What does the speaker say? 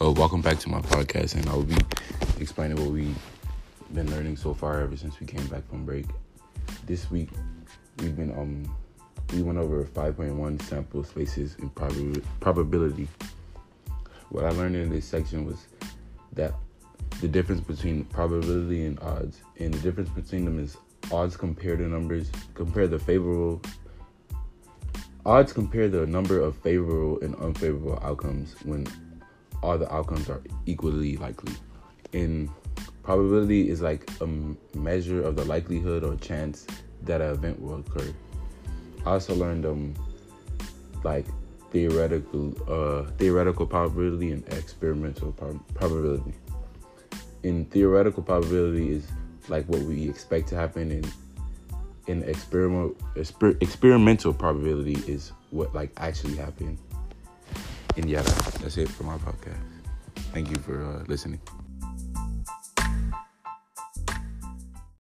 Oh, welcome back to my podcast, and I will be explaining what we've been learning so far ever since we came back from break. This week, we've been um we went over 5.1 sample spaces in prob- probability. What I learned in this section was that the difference between probability and odds, and the difference between them is odds compare the numbers, compare the favorable odds compare the number of favorable and unfavorable outcomes when all the outcomes are equally likely. And probability is like a measure of the likelihood or chance that an event will occur. I also learned um like theoretical uh theoretical probability and experimental prob- probability. In theoretical probability is like what we expect to happen and in experiment exper- experimental probability is what like actually happened and yeah, that's it for my podcast. Thank you for uh, listening.